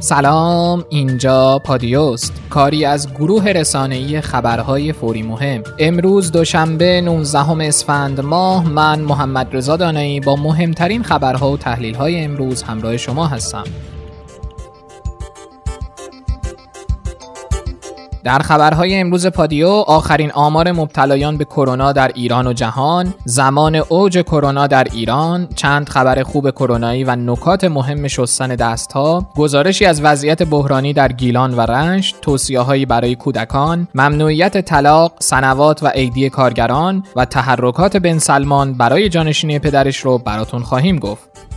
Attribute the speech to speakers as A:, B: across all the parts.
A: سلام اینجا پادیوست. کاری از گروه رسانه‌ای خبرهای فوری مهم. امروز دوشنبه 19 اسفند ماه من محمد رضا دانایی با مهمترین خبرها و تحلیل‌های امروز همراه شما هستم. در خبرهای امروز پادیو آخرین آمار مبتلایان به کرونا در ایران و جهان زمان اوج کرونا در ایران چند خبر خوب کرونایی و نکات مهم شستن دستها گزارشی از وضعیت بحرانی در گیلان و رنج توصیه‌هایی برای کودکان ممنوعیت طلاق سنوات و عیدی کارگران و تحرکات بن سلمان برای جانشینی پدرش رو براتون خواهیم گفت.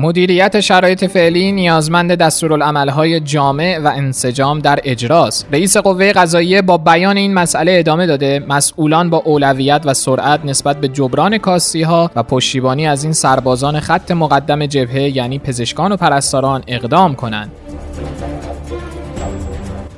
A: مدیریت شرایط فعلی نیازمند دستورالعملهای جامع و انسجام در اجراست. رئیس قوه قضاییه با بیان این مسئله ادامه داده مسئولان با اولویت و سرعت نسبت به جبران کاستی ها و پشتیبانی از این سربازان خط مقدم جبهه یعنی پزشکان و پرستاران اقدام کنند.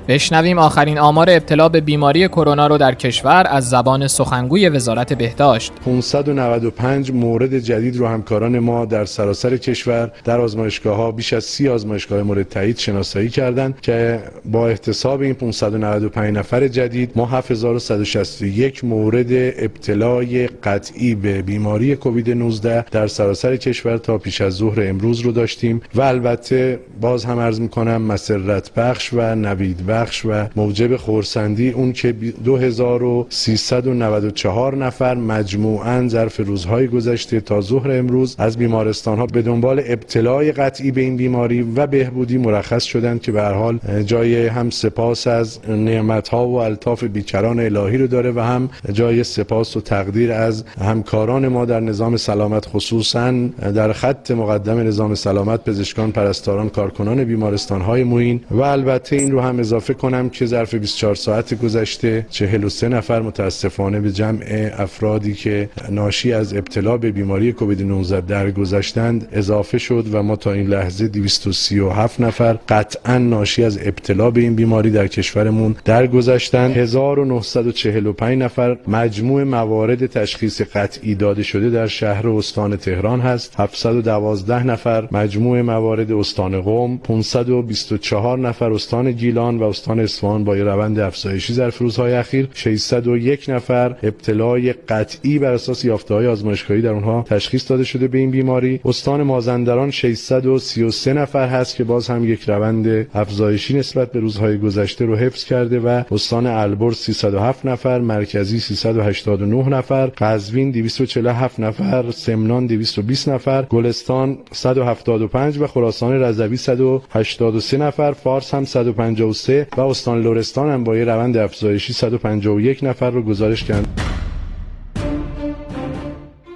A: بشنویم آخرین آمار ابتلا به بیماری کرونا رو در کشور از زبان سخنگوی وزارت بهداشت.
B: 595 مورد جدید رو همکاران ما در سراسر کشور در آزمایشگاه ها بیش از 30 آزمایشگاه مورد تایید شناسایی کردند که با احتساب این 595 نفر جدید ما 7161 مورد ابتلای قطعی به بیماری کووید 19 در سراسر کشور تا پیش از ظهر امروز رو داشتیم و البته باز هم عرض می‌کنم مسرت بخش و نوید بخش و موجب خورسندی اون که 2394 نفر مجموعا ظرف روزهای گذشته تا ظهر امروز از بیمارستان ها به دنبال ابتلای قطعی به این بیماری و بهبودی مرخص شدند که به حال جای هم سپاس از نعمت ها و الطاف بیکران الهی رو داره و هم جای سپاس و تقدیر از همکاران ما در نظام سلامت خصوصا در خط مقدم نظام سلامت پزشکان پرستاران کارکنان بیمارستان های موین و البته این رو هم اضافه اضافه کنم که ظرف 24 ساعت گذشته 43 نفر متاسفانه به جمع افرادی که ناشی از ابتلا به بیماری کووید 19 درگذشتند اضافه شد و ما تا این لحظه 237 نفر قطعا ناشی از ابتلا به این بیماری در کشورمون درگذشتند. 1945 نفر مجموع موارد تشخیص قطعی داده شده در شهر و استان تهران هست. 712 نفر مجموع موارد استان قم. 524 نفر استان گیلان و استان اصفهان با روند افزایشی ظرف روزهای اخیر 601 نفر ابتلای قطعی بر اساس یافته‌های آزمایشگاهی در اونها تشخیص داده شده به این بیماری. استان مازندران 633 نفر هست که باز هم یک روند افزایشی نسبت به روزهای گذشته رو حفظ کرده و استان البرز 307 نفر مرکزی 389 نفر قزوین 247 نفر سمنان 220 نفر گلستان 175 و خراسان رضوی 183 نفر فارس هم 153 و استان لرستان هم با یه روند افزایشی 151 نفر رو گزارش کرد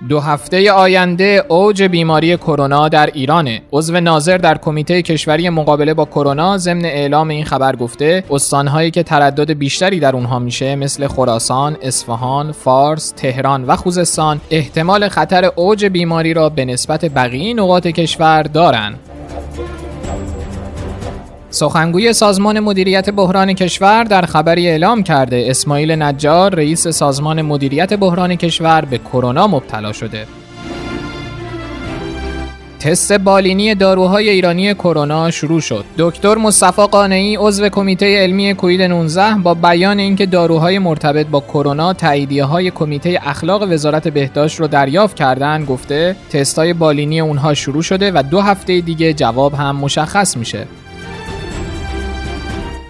A: دو هفته آینده اوج بیماری کرونا در ایرانه. عضو ناظر در کمیته کشوری مقابله با کرونا ضمن اعلام این خبر گفته استانهایی که تردد بیشتری در اونها میشه مثل خراسان، اصفهان، فارس، تهران و خوزستان احتمال خطر اوج بیماری را به نسبت بقیه نقاط کشور دارند. سخنگوی سازمان مدیریت بحران کشور در خبری اعلام کرده اسماعیل نجار رئیس سازمان مدیریت بحران کشور به کرونا مبتلا شده. تست بالینی داروهای ایرانی کرونا شروع شد. دکتر مصطفی قانعی عضو کمیته علمی کووید 19 با بیان اینکه داروهای مرتبط با کرونا تاییدیه های کمیته اخلاق وزارت بهداشت رو دریافت کردن گفته تستای بالینی اونها شروع شده و دو هفته دیگه جواب هم مشخص میشه.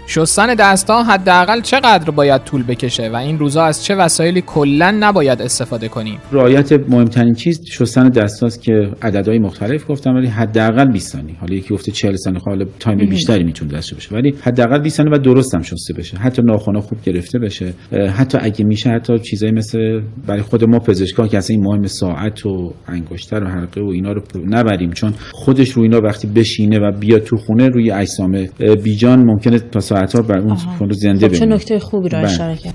A: شستن دستها حداقل چقدر باید طول بکشه و این روزا از چه وسایلی کلا نباید استفاده کنیم؟
C: رعایت مهمترین چیز شستن دستاست که عددهای مختلف گفتم ولی حداقل 20 ثانیه. حالا یکی گفته 40 ثانیه خب حالا تایم بیشتری می‌تونه داشته باشه. ولی حداقل 20 ثانیه و درست هم شسته بشه. حتی ناخن‌ها خوب گرفته بشه. حتی اگه میشه حتی چیزایی مثل برای خود ما پزشکان که اصلا این مهم ساعت و انگشتر و حلقه و اینا رو نبریم. چون خودش رو اینا وقتی بشینه و بیاد تو خونه روی اجسام بیجان ممکنه تا ساعت‌ها بر اون فون زنده
D: خب چه نکته خوبی رو بله. اشاره کرد.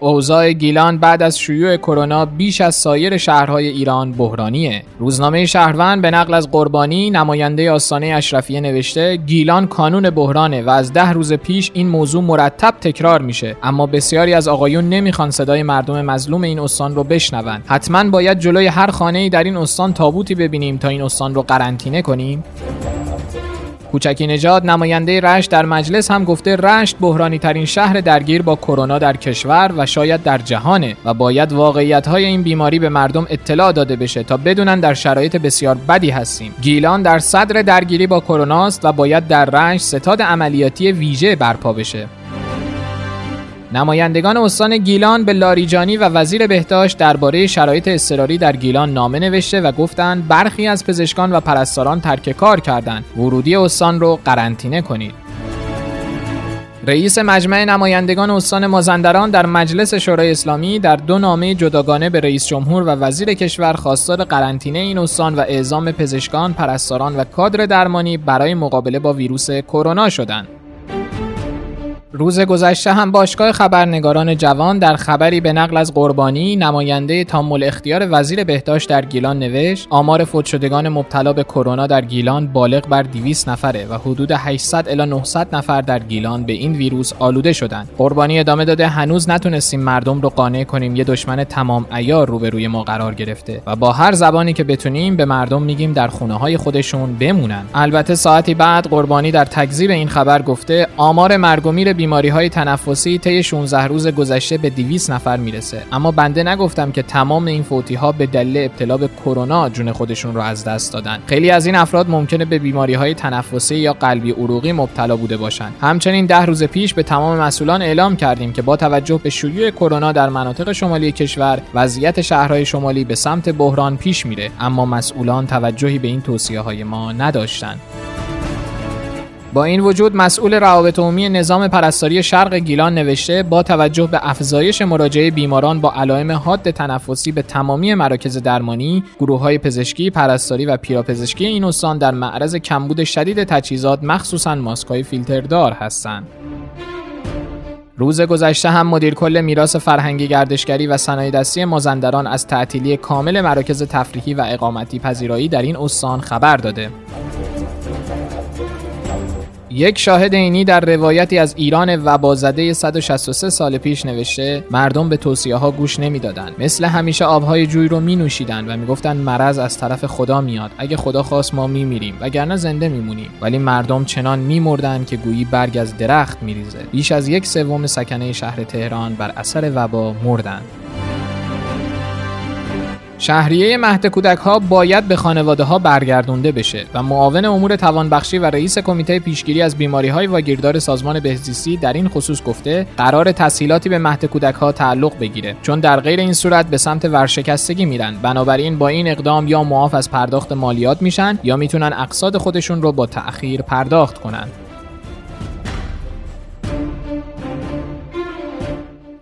A: اوضاع گیلان بعد از شیوع کرونا بیش از سایر شهرهای ایران بحرانیه. روزنامه شهروند به نقل از قربانی نماینده آستانه اشرفیه نوشته گیلان کانون بحرانه و از ده روز پیش این موضوع مرتب تکرار میشه. اما بسیاری از آقایون نمی‌خوان صدای مردم مظلوم این استان رو بشنون. حتما باید جلوی هر خانه ای در این استان تابوتی ببینیم تا این استان رو قرنطینه کنیم. کوچکی نژاد نماینده رشت در مجلس هم گفته رشت بحرانی ترین شهر درگیر با کرونا در کشور و شاید در جهانه و باید واقعیت های این بیماری به مردم اطلاع داده بشه تا بدونن در شرایط بسیار بدی هستیم. گیلان در صدر درگیری با کرونا است و باید در رشت ستاد عملیاتی ویژه برپا بشه. نمایندگان استان گیلان به لاریجانی و وزیر بهداشت درباره شرایط اضطراری در گیلان نامه نوشته و گفتند برخی از پزشکان و پرستاران ترک کار کردند ورودی استان رو قرنطینه کنید رئیس مجمع نمایندگان استان مازندران در مجلس شورای اسلامی در دو نامه جداگانه به رئیس جمهور و وزیر کشور خواستار قرنطینه این استان و اعزام پزشکان، پرستاران و کادر درمانی برای مقابله با ویروس کرونا شدند. روز گذشته هم باشگاه خبرنگاران جوان در خبری به نقل از قربانی نماینده تامل اختیار وزیر بهداشت در گیلان نوشت آمار فوت شدگان مبتلا به کرونا در گیلان بالغ بر 200 نفره و حدود 800 الی 900 نفر در گیلان به این ویروس آلوده شدند. قربانی ادامه داده هنوز نتونستیم مردم رو قانع کنیم یه دشمن تمام عیار روبروی ما قرار گرفته و با هر زبانی که بتونیم به مردم میگیم در خونه های خودشون بمونن. البته ساعتی بعد قربانی در تکذیب این خبر گفته آمار مرگ و بیماری های تنفسی طی 16 روز گذشته به 200 نفر می‌رسه. اما بنده نگفتم که تمام این فوتی ها به دلیل ابتلا به کرونا جون خودشون رو از دست دادن. خیلی از این افراد ممکنه به بیماری های تنفسی یا قلبی عروقی مبتلا بوده باشند همچنین ده روز پیش به تمام مسئولان اعلام کردیم که با توجه به شیوع کرونا در مناطق شمالی کشور وضعیت شهرهای شمالی به سمت بحران پیش میره. اما مسئولان توجهی به این توصیه های ما نداشتند با این وجود مسئول روابط عمومی نظام پرستاری شرق گیلان نوشته با توجه به افزایش مراجعه بیماران با علائم حاد تنفسی به تمامی مراکز درمانی، گروه های پزشکی، پرستاری و پیراپزشکی این استان در معرض کمبود شدید تجهیزات مخصوصا ماسکهای فیلتردار هستند. روز گذشته هم مدیر کل میراث فرهنگی گردشگری و صنایع دستی مازندران از تعطیلی کامل مراکز تفریحی و اقامتی پذیرایی در این استان خبر داده. یک شاهد اینی در روایتی از ایران وبازده 163 سال پیش نوشته مردم به توصیه ها گوش نمی‌دادند. مثل همیشه آبهای جوی رو می نوشیدن و می‌گفتند مرض از طرف خدا میاد. اگه خدا خواست ما میمیریم وگرنه زنده میمونیم. ولی مردم چنان میمردند که گویی برگ از درخت میریزه. بیش از یک سوم سکنه شهر تهران بر اثر وبا مردند. شهریه مهد کودک ها باید به خانواده ها برگردونده بشه و معاون امور توانبخشی و رئیس کمیته پیشگیری از بیماری های واگیردار سازمان بهزیستی در این خصوص گفته قرار تسهیلاتی به مهد کودک ها تعلق بگیره چون در غیر این صورت به سمت ورشکستگی میرن. بنابراین با این اقدام یا معاف از پرداخت مالیات میشن یا می‌تونن اقساط خودشون رو با تأخیر پرداخت کنن.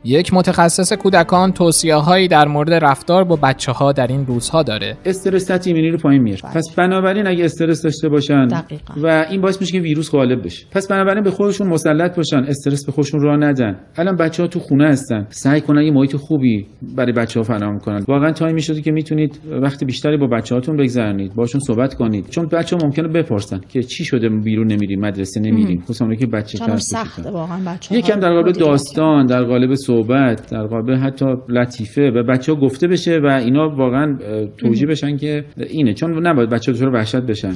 A: یک متخصص کودکان توصیه هایی در مورد رفتار با بچه ها در این روزها داره.
C: استرس سطح ایمنی رو پایین میاره بله. پس بنابراین اگه استرس داشته باشن دقیقا. و این باعث میشه که ویروس غالب بشه. پس بنابراین به خودشون مسلط باشن استرس به خودشون راه ندن. الان بچه ها تو خونه هستن. سعی کنن یه محیط خوبی برای بچه ها فراهم کنن. واقعا تایم می‌شده که می‌تونید وقت بیشتری با بچه هاتون بگذرونید باشون صحبت کنید. چون بچه ها ممکنه بپرسن که چی شده بیرون نمیریم مدرسه نمیریم. خصوصا که بچه
D: سخته واقعا بچه
C: یکم در قالب داستان در قالب صحبت در قابل حتی لطیفه به بچه ها گفته بشه و اینا واقعا توجیه بشن که اینه. چون نباید بچه ها وحشت بشن.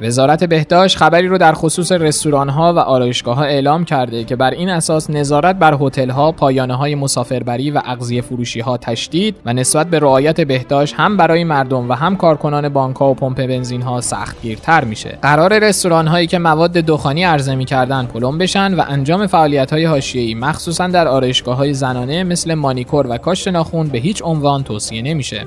A: وزارت بهداشت خبری رو در خصوص رستوران ها و آرایشگاه ها اعلام کرده که بر این اساس نظارت بر هتل ها، پایانه های مسافربری و اغذیه فروشی ها تشدید و نسبت به رعایت بهداشت هم برای مردم و هم کارکنان بانک ها و پمپ بنزین ها سختگیرتر میشه. قرار رستوران هایی که مواد دخانی عرضه می‌کردن پلم بشن و انجام فعالیت های حاشیه‌ای مخصوصا در آرایشگاه های زنانه مثل مانیکور و کاشت ناخون به هیچ عنوان توصیه نمیشه.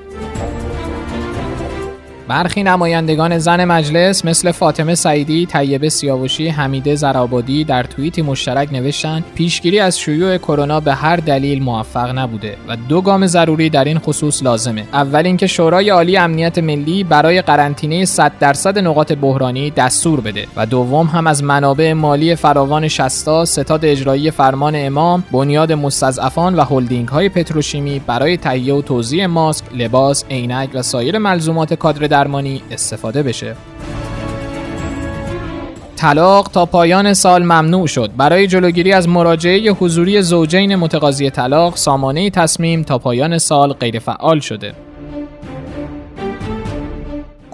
A: برخی نمایندگان زن مجلس مثل فاطمه سعیدی، طیبه سیاوشی، حمیده زرابادی در توییتی مشترک نوشتن پیشگیری از شیوع کرونا به هر دلیل موفق نبوده و دو گام ضروری در این خصوص لازمه. اول اینکه شورای عالی امنیت ملی برای قرنطینه 100 درصد نقاط بحرانی دستور بده و دوم هم از منابع مالی فراوان شستا ستاد اجرایی فرمان امام بنیاد مستضعفان و هلدینگ های پتروشیمی برای تهیه و توزیع ماسک، لباس، عینک و سایر ملزومات کادر درمانی استفاده بشه. طلاق تا پایان سال ممنوع شد برای جلوگیری از مراجعه حضوری زوجین متقاضی طلاق سامانه تصمیم تا پایان سال غیرفعال شده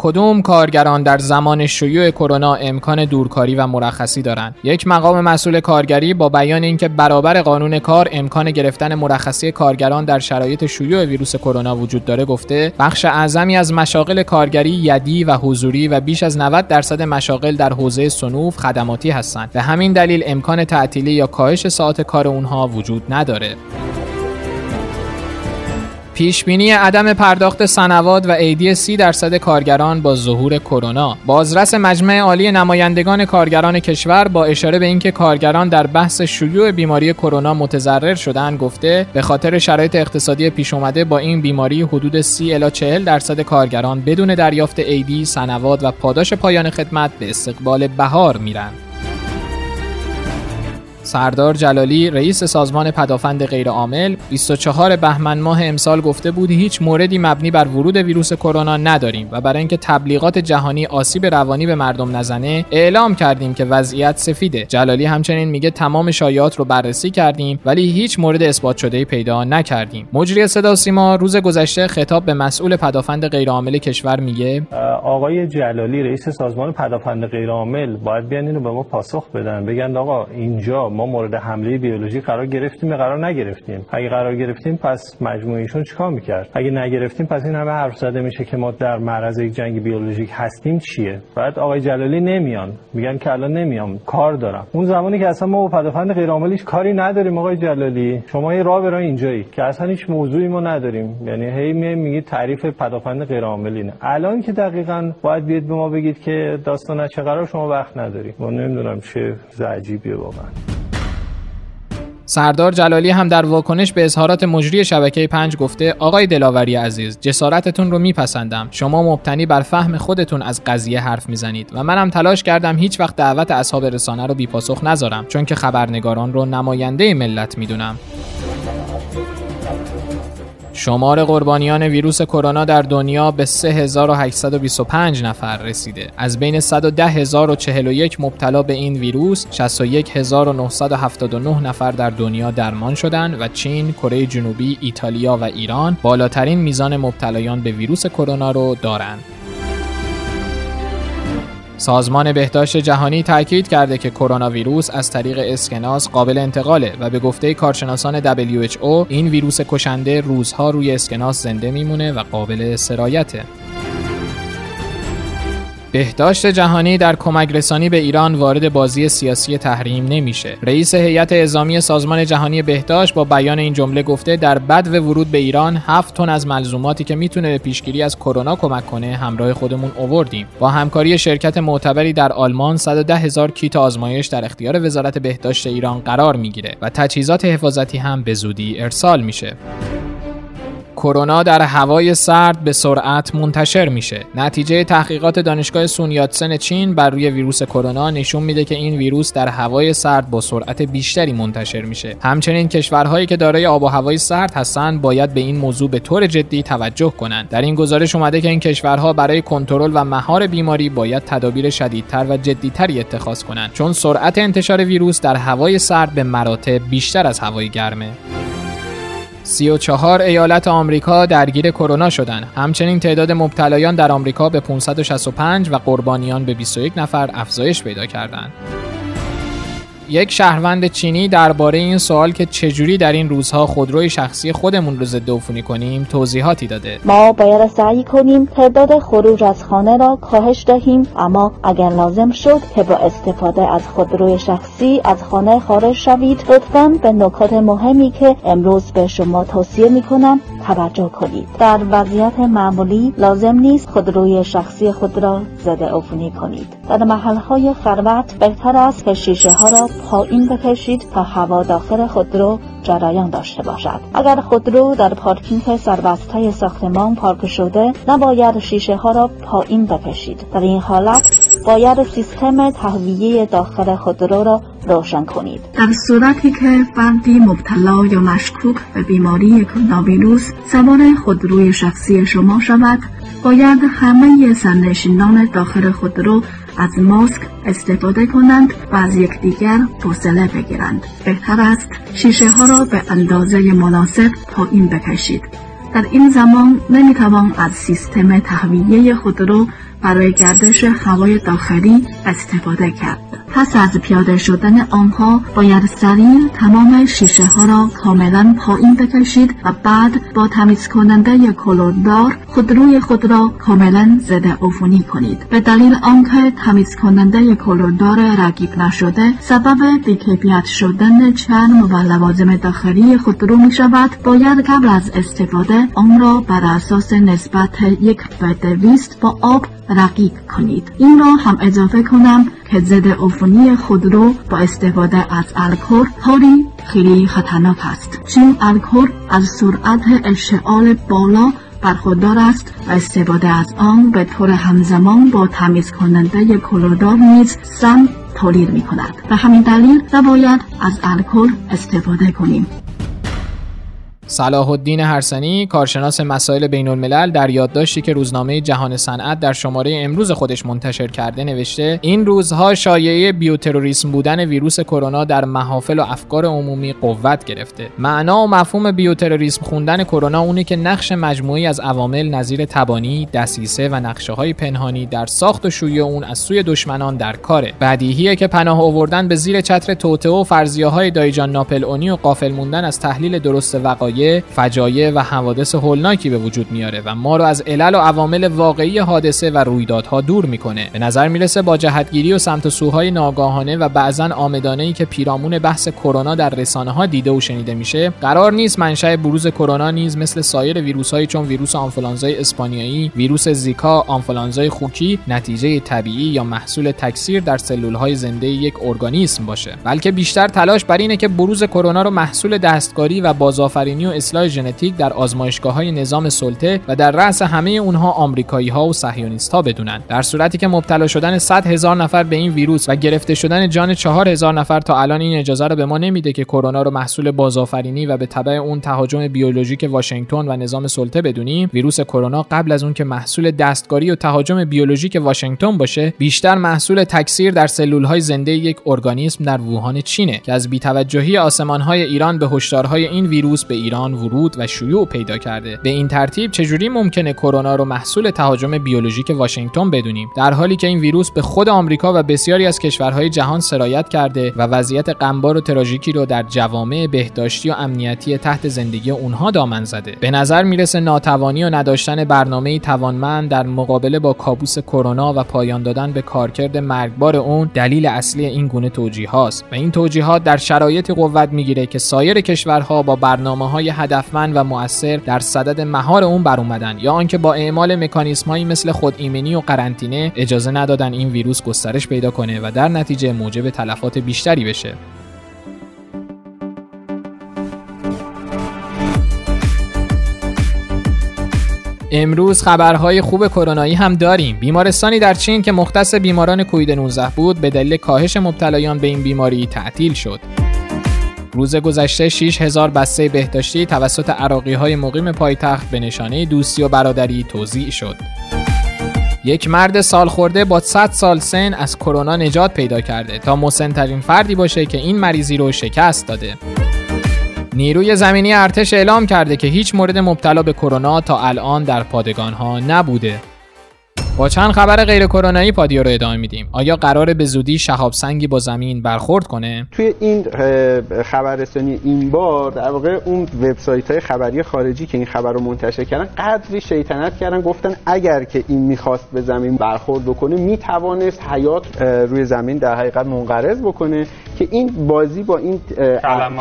A: کدوم کارگران در زمان شیوع کرونا امکان دورکاری و مرخصی دارند؟ یک مقام مسئول کارگری با بیان اینکه برابر قانون کار امکان گرفتن مرخصی کارگران در شرایط شیوع ویروس کرونا وجود داره گفته بخش اعظمی از مشاغل کارگری یدی و حضوری و بیش از 90 درصد مشاغل در حوزه صنوف خدماتی هستند. به همین دلیل امکان تعطیلی یا کاهش ساعت کار اونها وجود نداره. پیشبینی عدم پرداخت سنوات و عیدی سی درصد کارگران با ظهور کرونا. بازرس مجمع عالی نمایندگان کارگران کشور با اشاره به اینکه کارگران در بحث شیوع بیماری کرونا متضرر شدن گفته به خاطر شرایط اقتصادی پیش اومده با این بیماری حدود 30 الی 40 درصد کارگران بدون دریافت عیدی سنوات و پاداش پایان خدمت به استقبال بهار میرن سردار جلالی رئیس سازمان پدافند غیرعامل 24 بهمن ماه امسال گفته بود هیچ موردی مبنی بر ورود ویروس کرونا نداریم و برای اینکه تبلیغات جهانی آسیب روانی به مردم نزنه اعلام کردیم که وضعیت سفیده. جلالی همچنین میگه تمام شایعات رو بررسی کردیم ولی هیچ مورد اثبات شده پیدا نکردیم. مجری صدا سیما روز گذشته خطاب به مسئول پدافند غیرعامل کشور میگه
D: آقای جلالی رئیس سازمان پدافند غیرعامل باید بیان اینو به ما پاسخ بدن. بگن آقا اینجا ما مورد حمله بیولوژی قرار گرفتیم یا قرار نگرفتیم. اگه قرار گرفتیم پس مجموعیشون چیکار می‌کرد؟ اگه نگرفتیم پس این همه حرف زده میشه که ما در معرض یک جنگ بیولوژیک هستیم چیه؟ بعد آقای جلالی نمیان. میگن که الان نمیام کار دارم. اون زمانی که اصلا ما با پدافند غیرعاملیش کاری نداریم آقای جلالی. شما یه راه برای اینجایی که اصلا هیچ موضوعی ما نداریم. یعنی هی میگید تعریف پدافند غیرعاملینه الان که دقیقا باید بیاد به ما بگید که داستان چه قرار شما وقت نداری من نمی‌دونم چه عجیبیه واقعا.
A: سردار جلالی هم در واکنش به اظهارات مجری شبکه پنج گفته آقای دلاوری عزیز جسارتتون رو میپسندم. شما مبتنی بر فهم خودتون از قضیه حرف می‌زنید و منم تلاش کردم هیچ وقت دعوت اصحاب رسانه رو بیپاسخ نذارم چون که خبرنگاران رو نماینده ملت می‌دونم. شمار قربانیان ویروس کرونا در دنیا به 3825 نفر رسیده. از بین 110041 مبتلا به این ویروس، 61979 نفر در دنیا درمان شدند و چین، کره جنوبی، ایتالیا و ایران بالاترین میزان مبتلایان به ویروس کرونا رو دارند. سازمان بهداشت جهانی تاکید کرده که کرونا ویروس از طریق اسکناس قابل انتقاله و به گفته کارشناسان WHO این ویروس کشنده روزها روی اسکناس زنده میمونه و قابل سرایته. بهداشت جهانی در کمک رسانی به ایران وارد بازی سیاسی تحریم نمیشه. رئیس هیئت اعزامی سازمان جهانی بهداشت با بیان این جمله گفته در بد و ورود به ایران 7 تن از ملزوماتی که می‌تونه به پیشگیری از کرونا کمک کنه همراه خودمون اووردیم. با همکاری شرکت معتبری در آلمان 110 هزار کیت آزمایش در اختیار وزارت بهداشت ایران قرار می‌گیره و تجهیزات حفاظتی هم به زودی ارسال میشه. کرونا در هوای سرد به سرعت منتشر میشه. نتیجه تحقیقات دانشگاه سونیاتسن چین بر روی ویروس کرونا نشون میده که این ویروس در هوای سرد با سرعت بیشتری منتشر میشه. همچنین کشورهایی که دارای آب و هوای سرد هستند باید به این موضوع به طور جدی توجه کنند. در این گزارش اومده که این کشورها برای کنترل و مهار بیماری باید تدابیر شدیدتر و جدیتری اتخاذ کنند چون سرعت انتشار ویروس در هوای سرد به مراتب بیشتر از هوای گرمه. 34 ایالت آمریکا درگیر کرونا شدند. همچنین تعداد مبتلایان در آمریکا به 565 و قربانیان به 21 نفر افزایش پیدا کردند. یک شهروند چینی درباره این سوال که چجوری در این روزها خودروی شخصی خودمون رو ضد عفونی کنیم توضیحاتی داده.
E: ما باید سعی کنیم تعداد خروج از خانه را کاهش دهیم اما اگر لازم شد که با استفاده از خودروی شخصی از خانه خارج شوید لطفا به نکات مهمی که امروز به شما توصیه می کنم توجه کنید. در وضعیت معمولی لازم نیست خودروی شخصی خود را زده عفونی کنید. در محلهای خلوت بهتر است که شیشه ها را پایین بکشید تا هوا داخل خودرو جریان داشته باشد. اگر خودرو در پارکینگ سربسته ساختمان پارک شده نباید شیشه ها را پایین بکشید. در این حالت باید سیستم تهویه داخل خودرو را روشن کنید.
F: در صورتی که فردی مبتلا یا مشکوک به بیماری کرونا ویروس سوار خودروی شخصی شما شود باید همه سرنشینان داخل خودرو از ماسک استفاده کنند و از یکدیگر فاصله بگیرند بهتر است شیشه ها را به اندازه مناسب پایین بکشید در این زمان نمی‌توان از سیستم تهویه خودرو برای گردش هوای داخلی استفاده کرد. پس از پیاده شدن آنها باید سریع تمام شیشه ها را کاملا پایین بکشید و بعد با تمیز کننده کلوردار خودروی خود را کاملا زده عفونی کنید. به دلیل آنکه تمیز کننده کلوردار رقیق نشده سبب بیکیفیت شدن چرم و لوازم داخلی خودرو می شود باید قبل از استفاده آن را بر اساس نسبت یک به دویست با آب رقیق کنید این را هم اضافه کنم که ضد عفونی خودرو با استفاده از الکل کاری خیلی خطرناک است. چون الکل از سرعت اشتعال بالا برخوردار است و استفاده از آن به طور همزمان با تمیز کننده کلودار نیز سم تولید می کند و همین دلیل نباید از الکل استفاده کنیم.
A: صلاح الدین هرسنی کارشناس مسائل بین الملل در یادداشتی که روزنامه جهان صنعت در شماره امروز خودش منتشر کرده نوشته این روزها شایعه بیوتروریسم بودن ویروس کرونا در محافل و افکار عمومی قوت گرفته. معنا و مفهوم بیوتروریسم خوندن کرونا اونه که نقش مجموعی از عوامل نظیر تبانی دسیسه و نقشه های پنهانی در ساخت و شویه اون از سوی دشمنان در کاره. بدیهیه که پناه آوردن به زیر چتر توته و فرضیه های دایجان ناپل اونی و قافل موندن از تحلیل درست وقایع فجایع و حوادث هولناکی به وجود میاره و ما رو از علل و عوامل واقعی حادثه و رویدادها دور می‌کنه. به نظر می‌رسه با جهتگیری و سمت و سوهای ناگاهانه و بعضا آمدانه ای که پیرامون بحث کرونا در رسانه ها دیده و شنیده میشه قرار نیست منشأ بروز کرونا نیز مثل سایر ویروس های چون ویروس آنفولانزای اسپانیایی ویروس زیکا آنفولانزای خوکی نتیجه طبیعی یا محصول تکثیر در سلول های زنده یک ارگانیسم باشه. بلکه بیشتر تلاش بر اینه که بروز کرونا رو محصول دستکاری و بازآفرینی و اصلاح ژنتیک در آزمایشگاه های نظام سلطه و در رأس همه اونها آمریکایی ها و صهیونیست ها بدونن. در صورتی که مبتلا شدن 100 هزار نفر به این ویروس و گرفته شدن جان 4 هزار نفر تا الان این اجازه رو به ما نمیده که کرونا رو محصول بازآفرینی و به تبع اون تهاجم بیولوژیک واشنگتن و نظام سلطه بدونیم ویروس کرونا قبل از اون که محصول دستکاری و تهاجم بیولوژیک واشنگتن باشه بیشتر محصول تکثیر در سلول های زنده یک ارگانیسم در ووهان چینه که از بیتوجهی آسمان های ایران به هشدارهای این ویروس به ایران ورود و شیوع پیدا کرده. به این ترتیب چجوری ممکنه کرونا رو محصول تهاجم بیولوژیک واشنگتن بدونیم؟ در حالی که این ویروس به خود آمریکا و بسیاری از کشورهای جهان سرایت کرده و وضعیت غمبار و تراژیکی رو در جوامع بهداشتی و امنیتی تحت زندگی اونها دامن زده. به نظر می‌رسه ناتوانی و نداشتن برنامه توانمند در مقابله با کابوس کرونا و پایان دادن به کارکرد مرگبار اون دلیل اصلی این گونه توجیه هاست و این توجیهات در شرایط قوت می‌گیره که سایر کشورها با برنامه های هدفمند و مؤثر در صدد مهار اون بر اومدن یا آنکه با اعمال مکانیزمایی مثل خود ایمنی و قرنطینه اجازه ندادن این ویروس گسترش پیدا کنه و در نتیجه موجب تلفات بیشتری بشه امروز خبرهای خوب کرونایی هم داریم. بیمارستانی در چین که مختص بیماران کووید 19 بود به دلیل کاهش مبتلایان به این بیماری تعطیل شد. روز گذشته 6 هزار بسته بهداشتی توسط عراقی های مقیم پایتخت به نشانه دوستی و برادری توضیع شد. یک مرد سال خورده با 100 سال سن از کرونا نجات پیدا کرده تا مسنترین فردی باشه که این مریضی رو شکست داده. نیروی زمینی ارتش اعلام کرده که هیچ مورد مبتلا به کرونا تا الان در پادگان ها نبوده. با چند خبر غیر کرونایی پادیو رو ادامه میدیم. آیا قراره به زودی شهاب سنگی با زمین برخورد کنه؟
G: توی این خبررسانی این بار در واقع اون وبسایت های خبری خارجی که این خبر رو منتشر کردن قدری شیطنت کردن گفتن اگر که این می‌خواست به زمین برخورد بکنه می‌توانست حیات روی زمین در حقیقت منقرض بکنه که این بازی با این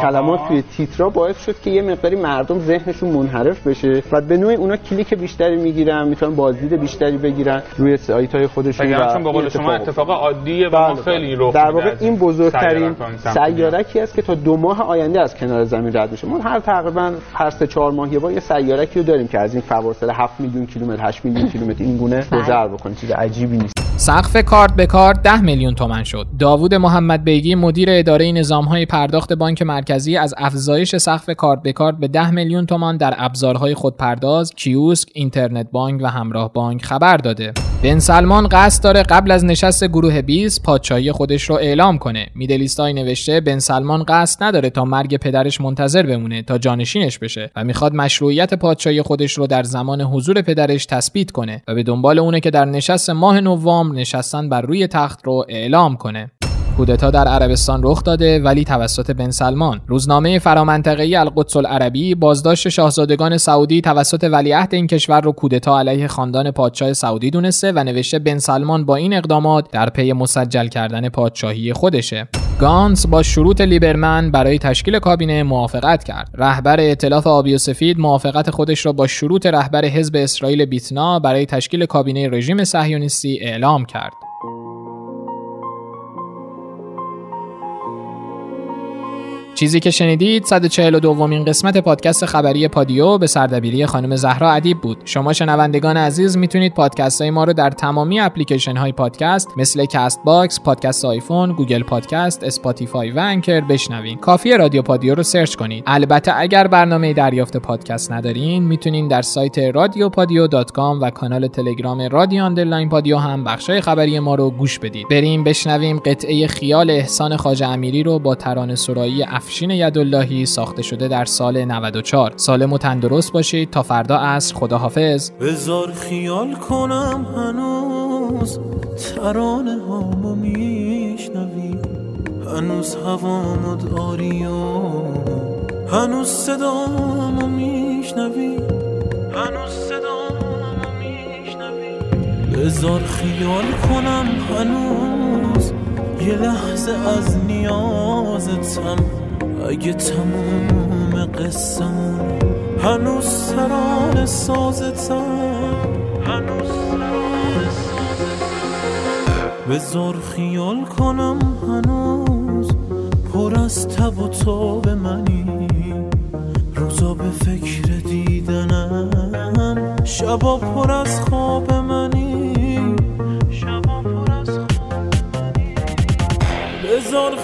G: کلمات توی تیترا باعث شد که یه مقداری مردم ذهنشون منحرف بشه و به نوعی اونا کلیک بیشتری می‌گیرن می‌تونن بازدید بیشتری بگیرن. روی سایت های خودشون
H: و به قول شما اتفاق عادیه و بله خیلی رخ
G: در واقع این بزرگترین سیارکی است که تا دو ماه آینده از کنار زمین رد میشه ما هر تقریبا هر سه چهار ماه یه بار یه سیارکی رو داریم که از این فواصل 7 میلیون کیلومتر 8 میلیون کیلومتر این گونه بله. گذر بکنه چیز عجیبی نیست
A: سقف کارت به کارت 10 میلیون تومن شد. داوود محمد بیگی مدیر اداره نظامهای پرداخت بانک مرکزی از افزایش سقف کارت به کارت به 10 میلیون تومان در ابزارهای خودپرداز، کیوسک، اینترنت بانک و همراه بانک خبر داده. بن سلمان قصد داره قبل از نشست گروه 20 پادشاهی خودش رو اعلام کنه. میدلیستای نوشته بن سلمان قصد نداره تا مرگ پدرش منتظر بمونه تا جانشینش بشه و می‌خواد مشروعیت پادشاهی خودش رو در زمان حضور پدرش تثبیت کنه و به دنبال اونه که در نشست ماه نوامبر نشستن بر روی تخت رو اعلام کنه کودتا در عربستان رخ داده ولی توسط بن سلمان روزنامه فرامنطقه‌ای القدس العربی بازداشت شاهزادگان سعودی توسط ولیعهد این کشور رو کودتا علیه خاندان پادشاه سعودی دونسته و نوشته بن سلمان با این اقدامات در پی مسجل کردن پادشاهی خودشه گانس با شروط لیبرمن برای تشکیل کابینه موافقت کرد. رهبر ائتلاف آبی و سفید موافقت خودش را با شروط رهبر حزب اسرائیل بیتنا برای تشکیل کابینه رژیم صهیونیستی اعلام کرد. چیزی که شنیدید 142 دومین قسمت پادکست خبری پادیو به سردبیری خانم زهرا ادیب بود. شما شنوندگان عزیز می‌تونید پادکست های ما رو در تمامی اپلیکیشن های پادکست مثل Castbox، پادکست آیفون، Google Podcast، Spotify و Anchor بشنوین. کافی رادیو پادیو رو سرچ کنید. البته اگر برنامه دریافت پادکست ندارین می‌تونید در سایت رادیوپادیو.com و کانال تلگرام رادیو underline پادیو هم بخشای خبری ما رو گوش بدید. بریم بشنویم قطعه خیال احسان خواجه امیری رو با ترانه سرایی افشین یداللهی ساخته شده در سال 94 سالم و تندرست باشید تا فردا عصر. خداحافظ.
I: بذار خیال کنم هنوز. ترانه هامو میشنوی. هنوز هوامو داری و هنوز صدامو میشنوی. هنوز صدامو میشنوی. بذار خیال کنم هنوز. یه لحظه از نیازتم اگه تموم قصمون هنوز سران سازتم هنوز سران بذار خیال کنم هنوز پر از تب و تاب منی. روزا به فکر دیدنم شبا پر از خواب منی. شبا پر از خواب منی. بذار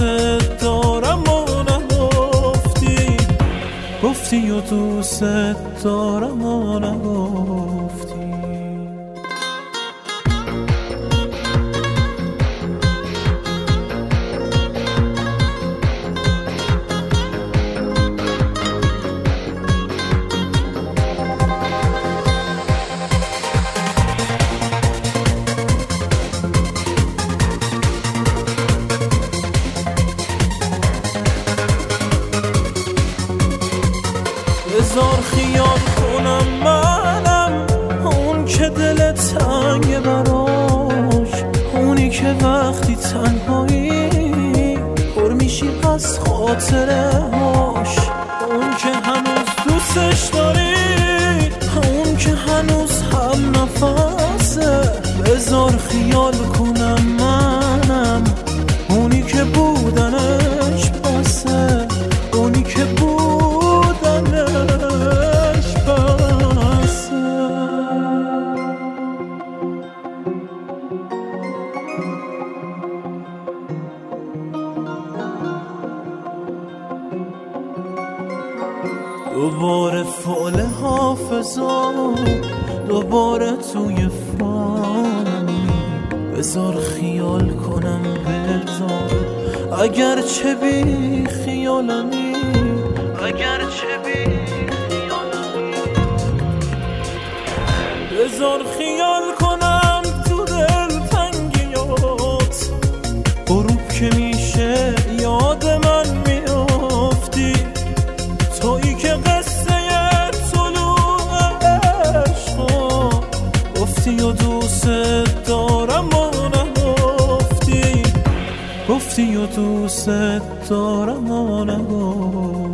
I: دوست دارم و نگفتی. گفتی و دوست دارم و نگفتی. خاطره هاش. اون که هنوز دوستش داری اون که هنوز هم نفسه. بذار خیال کنم منم. اونی که بودنش بی خیالمی. اگر چه بی خیالمی. بذار خیال کنم تو دل تنگیات. غروب که میشه یاد من میافتی. تویی که قصه طلوع عشقا. گفتی و دوست دارم و گفتی و دوست دارم و